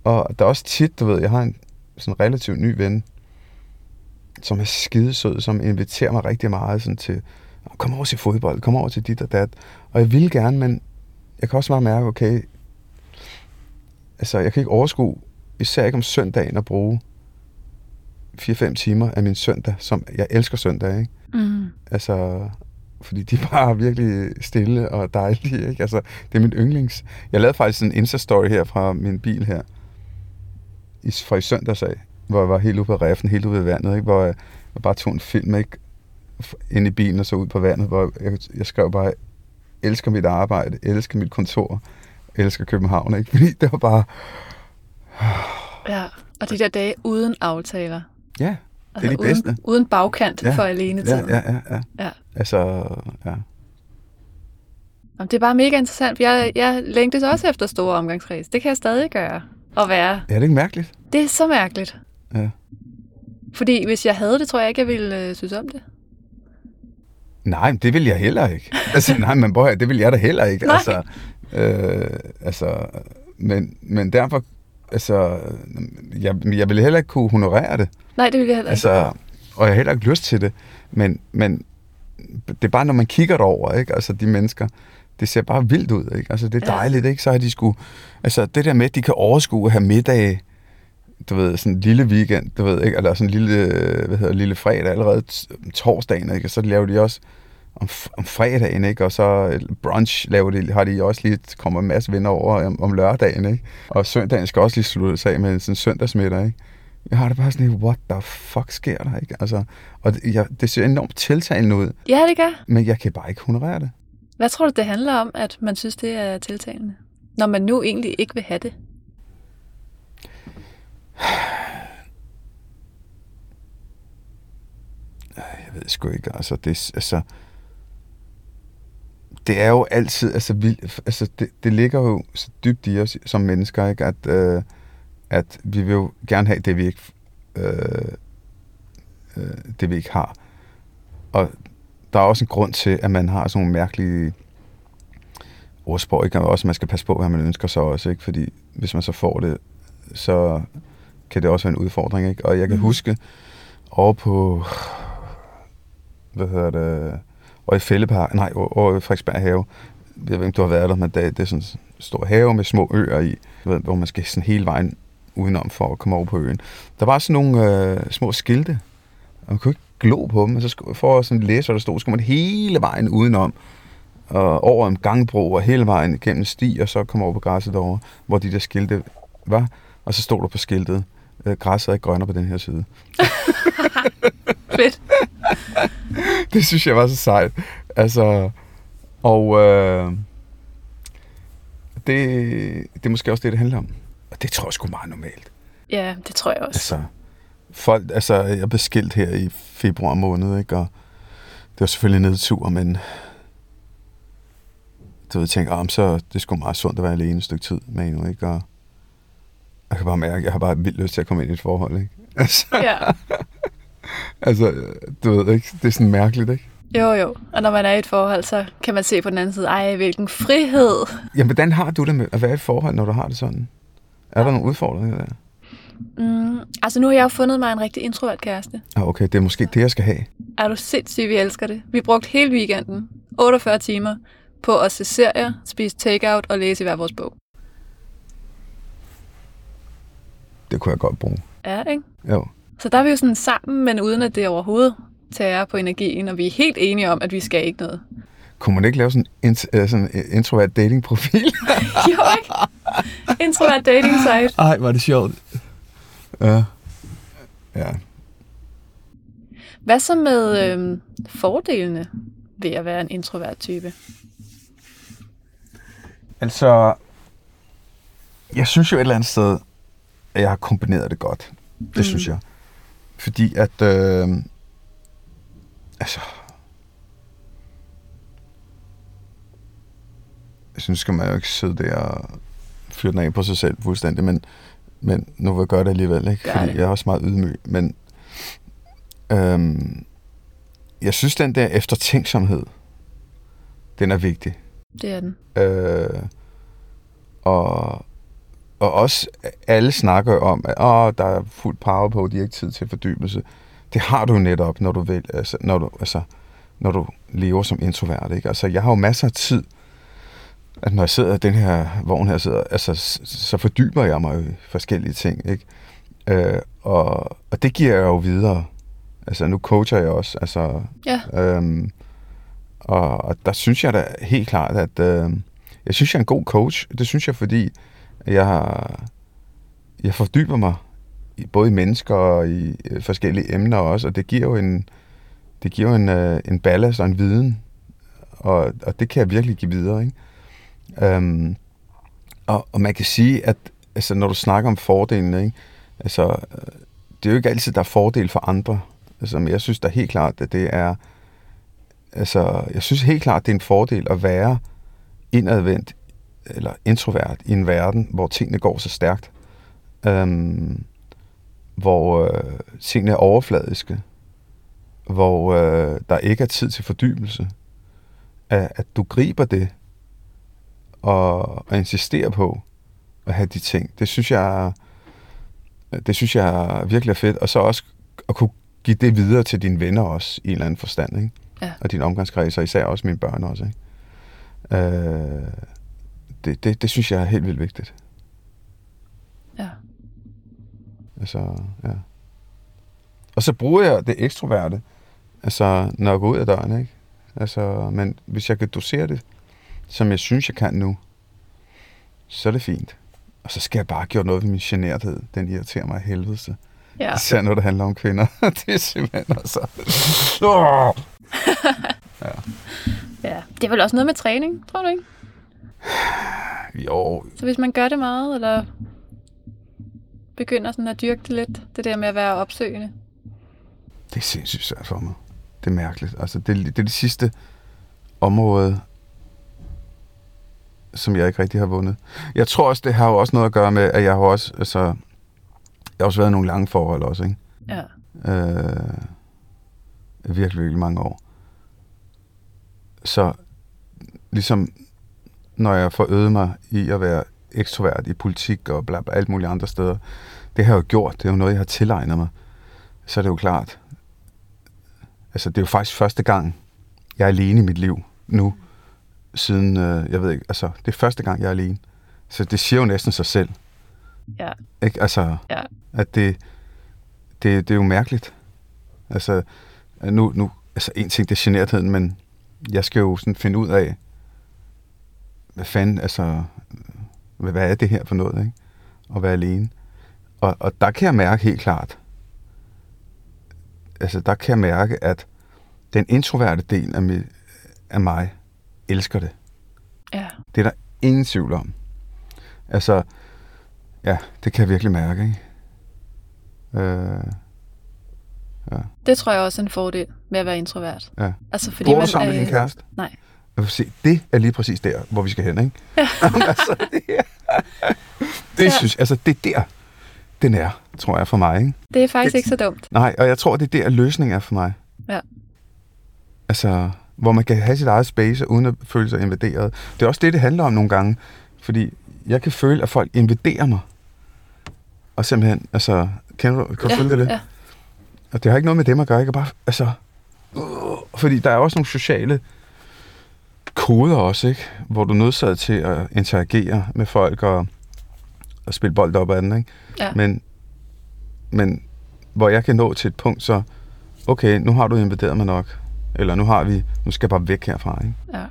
Og der er også tit, du ved, jeg har en sådan relativt ny ven, som er skidesød, som inviterer mig rigtig meget sådan til, kom over til fodbold, kom over til dit og dat. Og jeg vil gerne, men jeg kan også bare mærke, okay, altså jeg kan ikke overskue, især ikke om søndagen at bruge 4-5 timer af min søndag, som jeg elsker søndag, ikke? Mm. Altså, fordi de er bare virkelig stille og dejlige, ikke? Altså, det er min yndlings. Jeg lavede faktisk en Insta-story her fra min bil her, i, fra i søndags af, hvor jeg var helt ude på reffen, helt ude ved vandet, ikke? Hvor jeg, jeg bare tog en film, ikke? Ind i bilen og så ud på vandet, hvor jeg, jeg skrev bare, elsker mit arbejde, elsker mit kontor, elsker København, ikke? <laughs> Fordi det var bare, Ja. Og de der dage uden aftaler. ja, Altså de uden, bedste. uden bagkant Ja. for alene ja, ja, ja, ja. Ja. Altså, ja. Jamen, det er bare mega interessant, for jeg, jeg længtes også efter store omgangskreds. Det kan jeg stadig gøre. At være. Ja, det er ikke mærkeligt. Det er så mærkeligt. Ja. Fordi hvis jeg havde det, tror jeg ikke, jeg ville øh, synes om det. Nej, det vil jeg heller ikke. Altså, nej, men boy, det vil jeg da heller ikke. Nej. Altså, øh, altså, men, men derfor, altså, jeg, jeg ville heller ikke kunne honorere det. Nej, det ville jeg heller ikke. Altså, og jeg har heller ikke lyst til det. Men, men det er bare, når man kigger derover, ikke? Altså, de mennesker, det ser bare vildt ud, ikke? Altså, det er dejligt, ikke? Så har de sgu... Altså, det der med, at de kan overskue at have middag, du ved, sådan en lille weekend, du ved, ikke? Eller sådan en lille, hvad hedder, lille fredag, allerede torsdagen, ikke? Og så laver de også om, om fredagen, ikke? Og så brunch laver de, har de også lige, kommer en masse venner over om, om lørdagen, ikke? Og søndagen skal også lige sluttes af med sådan en søndagsmiddag, ikke? Jeg har det bare sådan lidt, what the fuck sker der, ikke? Altså, og det, jeg, det ser enormt tiltalende ud, Ja, det gør. men jeg kan bare ikke honorere det. Hvad tror du, det handler om, at man synes, det er tiltalende? Når man nu egentlig ikke vil have det. <sighs> Jeg ved sgu ikke, altså det, altså, det er jo altid, altså, vildt, altså det, det ligger jo så dybt i os som mennesker, ikke? At, øh, at vi vil jo gerne have det, vi ikke, øh, øh, det, vi ikke har. Og der er også en grund til, at man har sådan nogle mærkelige ordsprog, ikke? Og også, man skal passe på, hvad man ønsker sig også, ikke? Fordi hvis man så får det, så kan det også være en udfordring, ikke? Og jeg kan Mhm. huske over på hvad hedder det, og i Fællepar, nej, og, og Frederiksberg have. Jeg ved ikke, om du har været der, men det, det er sådan en stor have med små øer i, du ved, hvor man skal sådan hele vejen udenom for at komme over på øen. Der var sådan nogle øh, små skilte, Og man kunne ikke glo på dem, og så skulle, for at sådan læse, hvad der stod, skulle man hele vejen udenom, og over en gangbro, og hele vejen gennem sti, og så komme over på græsset derovre, hvor de der skilte var, og så stod der på skiltet, øh, græsset er ikke grønnere på den her side. <laughs> Fedt. <laughs> det synes jeg var så sejt. Altså, og øh, det, det er måske også det, det handler om. Og det tror jeg sgu meget normalt. Ja, det tror jeg også. Altså, folk, altså, jeg blev skilt her i februar måned, ikke? Og det var selvfølgelig nedtur, men du ved, tænkte, oh, så det sgu meget sundt at være alene et stykke tid med en, ikke? Og jeg kan bare mærke, jeg har bare vildt lyst til at komme ind i et forhold, ikke? <laughs> Altså, Ja. <laughs> altså du ved ikke, det er sådan mærkeligt, ikke? Jo, jo. Og når man er i et forhold, så kan man se på den anden side, ej, hvilken frihed. Jamen, hvordan har du det med at være i et forhold, når du har det sådan? Er der nogle udfordringer der? Mm, altså nu har jeg jo fundet mig en rigtig introvert kæreste. Ah, okay, det er måske det, jeg skal have. Er du sindssyg, vi elsker det. Vi brugte hele weekenden, 48 timer, på at se serier, spise takeout og læse i hver vores bog. Det kunne jeg godt bruge. Ja, ikke? Jo. Så der er vi jo sådan sammen, men uden at det overhovedet tager på energien, og vi er helt enige om, at vi skal ikke noget. Kunne man ikke lave sådan en int- øh, sådan en introvert dating-profil? <laughs> jo, ikke? Introvert dating site. Ej, var det sjovt. Ja. Ja. Hvad så med øhm, fordelene ved at være en introvert type? Altså, jeg synes jo et eller andet sted, at jeg har kombineret det godt. Det mm. synes jeg. Fordi at, øh, altså, jeg synes, skal man jo ikke sidde der og fyre den af på sig selv fuldstændig, men, men nu vil jeg gøre det alligevel, ikke? Gør Fordi det. jeg er også meget ydmyg, men øhm, jeg synes, den der eftertænksomhed, den er vigtig. Det er den. Øh, og, og også alle snakker om, at Åh, der er fuld power på, de har ikke tid til fordybelse. Det har du netop, når du, vil, altså, når du, altså, når du lever som introvert. Ikke? Altså, jeg har jo masser af tid, at når jeg sidder i den her vogn her, sidder, altså, så fordyber jeg mig i forskellige ting. Ikke? Øh, og, og det giver jeg jo videre. Altså, nu coacher jeg også. Altså, Ja. Øhm, og, og der synes jeg da helt klart, at øh, jeg synes, jeg er en god coach. Det synes jeg, fordi jeg, har- jeg fordyber mig i, både i mennesker og i øh, forskellige emner også, og det giver jo en, det giver jo en, øh, en ballast og en viden, og, og det kan jeg virkelig give videre. Ikke? Øhm, og, og man kan sige, at altså, når du snakker om fordelene, ikke? Altså, øh, det er jo ikke altid, der er fordel for andre. Altså, men jeg synes da helt klart, at det er altså, jeg synes helt klart, det er en fordel at være indadvendt eller introvert i en verden, hvor tingene går så stærkt. Øhm, hvor øh, tingene er overfladiske. Hvor øh, der ikke er tid til fordybelse. At, at du griber det og, og insisterer på at have de ting. Det synes jeg det synes jeg virkelig er fedt. Og så også at kunne give det videre til dine venner også, i en eller anden forstand, ikke? Ja. Og din omgangskreds, og især også mine børn også, ikke? Øh, det, det, det synes jeg er helt vildt vigtigt. Ja. Altså, ja. Og så bruger jeg det ekstroverte, altså, når jeg går ud af døren, ikke? Altså, men hvis jeg kan dosere det, som jeg synes, jeg kan nu, så er det fint. Og så skal jeg bare have gjort noget ved min generthed. Den irriterer mig af helvede. Ja. <laughs> Især når det handler om kvinder. <laughs> det er simpelthen altså... Åh! <laughs> ja. Det er vel også noget med træning, tror du ikke? Jo, Så hvis man gør det meget, eller begynder sådan at dyrke det lidt, det der med at være opsøgende. det er sindssygt svært for mig. Det er mærkeligt. Altså, det, det er det sidste område, som jeg ikke rigtig har vundet. Jeg tror også, det har jo også noget at gøre med, at jeg har også, altså, jeg har også været i nogle lange forhold også, ikke? Ja. øh, virkelig, virkelig mange år. Så ligesom når jeg får øvet mig i at være ekstrovert i politik og bla, bla, alt muligt andre steder, det har jeg jo gjort, det er jo noget, jeg har tilegnet mig, så er det jo klart, altså det er jo faktisk første gang, jeg er alene i mit liv nu, siden, øh, jeg ved ikke, altså det er første gang, jeg er alene. Så det siger jo næsten sig selv, Ja. ikke? Altså, Ja. at det, det, det er jo mærkeligt. Altså, nu, nu, altså en ting, det er genertheden, men jeg skal jo sådan finde ud af, fanden, altså, hvad, er det her for noget, ikke? At være alene. Og, og der kan jeg mærke helt klart, altså der kan jeg mærke, at den introverte del af, mig, af mig elsker det. Ja. Det er der ingen tvivl om. Altså, ja, det kan jeg virkelig mærke, ikke? Øh, Det tror jeg også er en fordel med at være introvert. ja. Altså, fordi Bor du man sammen med er- din kæreste? Nej. Se, det er lige præcis der, hvor vi skal hen, ikke? Ja. <laughs> altså, det, det Ja. synes altså, det er der, den er, tror jeg, for mig, ikke? Det er faktisk Det- ikke så dumt. Nej, og jeg tror, det er der, løsningen er for mig. Ja. Altså, hvor man kan have sit eget space, uden at føle sig invaderet. Det er også det, det handler om nogle gange. Fordi jeg kan føle, at folk invaderer mig. Og simpelthen, altså, kan du, kan du følge det? ja. Og det har ikke noget med dem at gøre. Kan bare, altså, øh, fordi der er også nogle sociale koder også, ikke? Hvor du er nødsaget til at interagere med folk og, og spille bold op ad den, ikke? Ja. Men, men hvor jeg kan nå til et punkt, så, okay, nu har du invaderet mig nok. Eller nu har vi, nu skal jeg bare væk herfra, ikke? ja.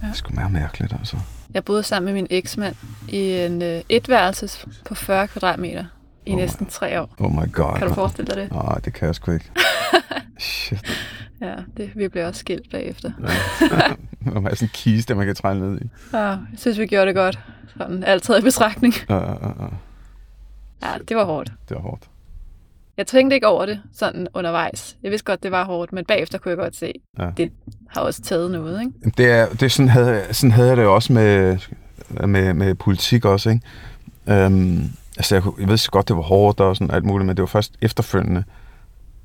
Det er sgu meget mærkeligt, altså. Jeg boede sammen med min eksmand i en øh, etværelses på 40 kvadratmeter i Oh næsten tre år. Oh my god. Kan du forestille dig det? Nej, det kan jeg sgu ikke. <laughs> Shit. Ja, det, vi blev også skilt bagefter. Man <laughs> har sådan en kiste, man kan trænge ned i. Ja, jeg synes, vi gjorde det godt. Sådan altid i betragtning. Ja, ja, ja. Ja, det var hårdt. Det var hårdt. Jeg tænkte ikke over det sådan undervejs. Jeg vidste godt, det var hårdt, men bagefter kunne jeg godt se, Ja. det har også taget noget, ikke? Det er, det er sådan, havde, sådan havde jeg det også med, med, med politik også, ikke? Øhm, altså, jeg, jeg ved så godt, det var hårdt og sådan alt muligt, men det var først efterfølgende,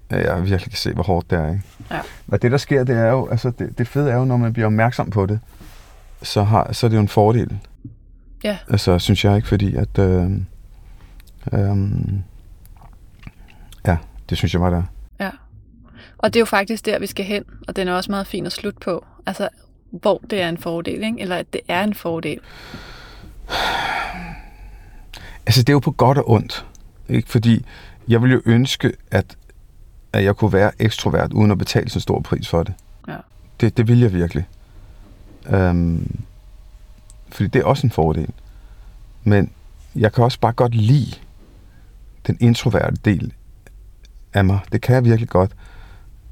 at jeg virkelig kan se, hvor hårdt det er, ikke? Ja. Og det, der sker, det er jo, altså, det, det fede er jo, når man bliver opmærksom på det, så, har, så er det jo en fordel. Ja. Altså, synes jeg ikke, fordi at... Øh, øh, ja, det synes jeg var der. Ja. Og det er jo faktisk der, vi skal hen, og den er også meget fin at slutte på. Altså, hvor det er en fordel, ikke? Eller at det er en fordel. Altså, det er jo på godt og ondt. Ikke? Fordi jeg ville jo ønske, at, at jeg kunne være ekstrovert, uden at betale så stor pris for det. Ja. Det, det vil jeg virkelig. Um, fordi det er også en fordel. Men jeg kan også bare godt lide den introverte del af mig. Det kan jeg virkelig godt.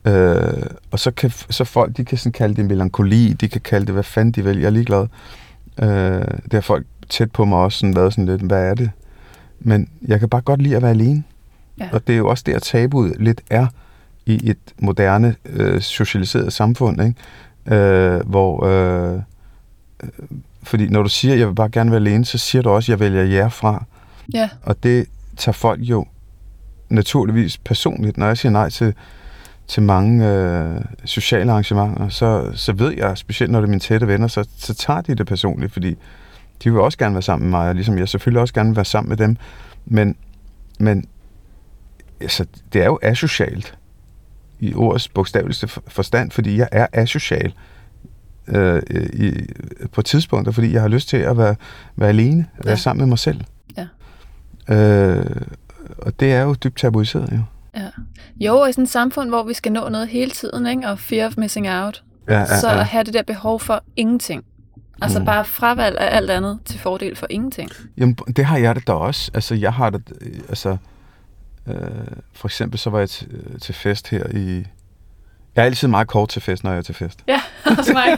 Øh, og så kan så folk, de kan sådan kalde det melankoli, de kan kalde det, hvad fanden de vil, jeg er ligeglad. Øh, det har folk tæt på mig også sådan været sådan lidt, hvad er det? Men jeg kan bare godt lide at være alene. Ja. Og det er jo også der, tabuet lidt er i et moderne, øh, socialiseret samfund, ikke? Øh, hvor... Øh, øh, fordi når du siger, jeg vil bare gerne være alene, så siger du også, jeg vælger jer fra. Ja, Og det tager folk jo naturligvis personligt. Når jeg siger nej til, til mange øh, sociale arrangementer, så, så ved jeg, specielt når det er mine tætte venner, så, så tager de det personligt, fordi de vil også gerne være sammen med mig, og ligesom jeg selvfølgelig også gerne vil være sammen med dem. Men, men altså, det er jo asocialt i ordets bogstaveligste for- forstand, fordi jeg er asocial øh, i, på tidspunkter, fordi jeg har lyst til at være, være alene, være Ja. sammen med mig selv. Ja. Øh, og det er jo dybt tabuiseret, jo. ja. Jo, og i sådan et samfund, hvor vi skal nå noget hele tiden, ikke? og fear of missing out, Ja, ja, så ja. at have det der behov for ingenting. Altså Mm. bare fravalg af alt andet til fordel for ingenting. Jamen, det har jeg det da også. Altså, jeg har det, øh, altså, øh, for eksempel så var jeg til, øh, til fest her i, jeg er altid meget kort til fest, når jeg er til fest. Ja, <laughs> også mig. <laughs>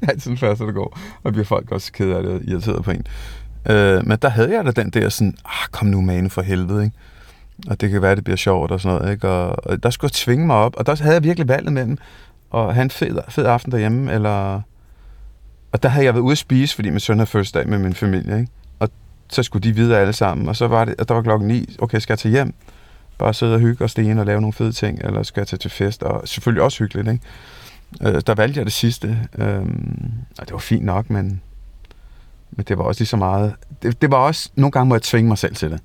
Jeg er altid den første, der går, og bliver folk også ked af det og irriteret på en. Øh, men der havde jeg da den der sådan, ah, kom nu mane for helvede, ikke? Og det kan være, det bliver sjovt og sådan noget, ikke? Og, og der skulle jeg tvinge mig op, og der havde jeg virkelig valget mellem at have en fed, fed aften derhjemme, eller... Og der havde jeg været ude at spise, fordi min søn havde fødselsdag med min familie, ikke? Så skulle de videre alle sammen, og så var det, og der var klokken 9, okay, skal jeg tage hjem? Bare sidde og hygge og stene og lave nogle fede ting, eller skal jeg tage til fest? Og selvfølgelig også hyggeligt, ikke? Øh, der valgte jeg det sidste, øhm, og det var fint nok, men, men det var også lige så meget... Det, det var også... Nogle gange må jeg tvinge mig selv til det.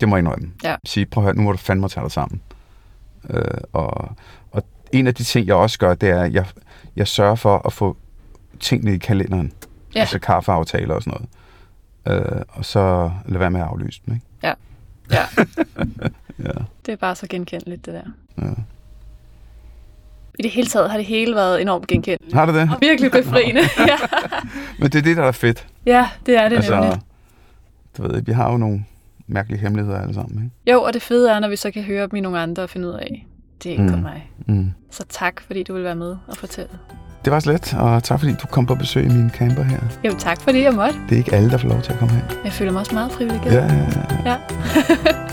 Det må jeg indrømme. Ja. Sige, prøv at høre, nu må du fandme tage dig sammen. Øh, og, og en af de ting, jeg også gør, det er, at jeg, jeg sørger for at få tingene i kalenderen. Ja. Altså kaffeaftaler og sådan noget. Øh, og så lad være med at aflyse dem, ikke? Ja. <laughs> Ja, Det er bare så genkendeligt, det der. ja. I det hele taget har det hele været enormt genkendeligt. Har du det? Og virkelig befriende. <laughs> ja. Men det er det, der er fedt. ja, det er det altså, nemlig. du ved, vi har jo nogle mærkelige hemmeligheder alle sammen, ikke? Jo, og det fede er, når vi så kan høre dem i nogle andre og finde ud af, det er ikke Mm. mig. Mm. Så tak, fordi du vil være med og fortælle. Det var slet, og tak fordi du kom på besøg i min camper her. Jo, tak fordi jeg måtte. Det er ikke alle, der får lov til at komme her. Jeg føler mig også meget privilegeret. Ja, ja, ja. ja. <laughs>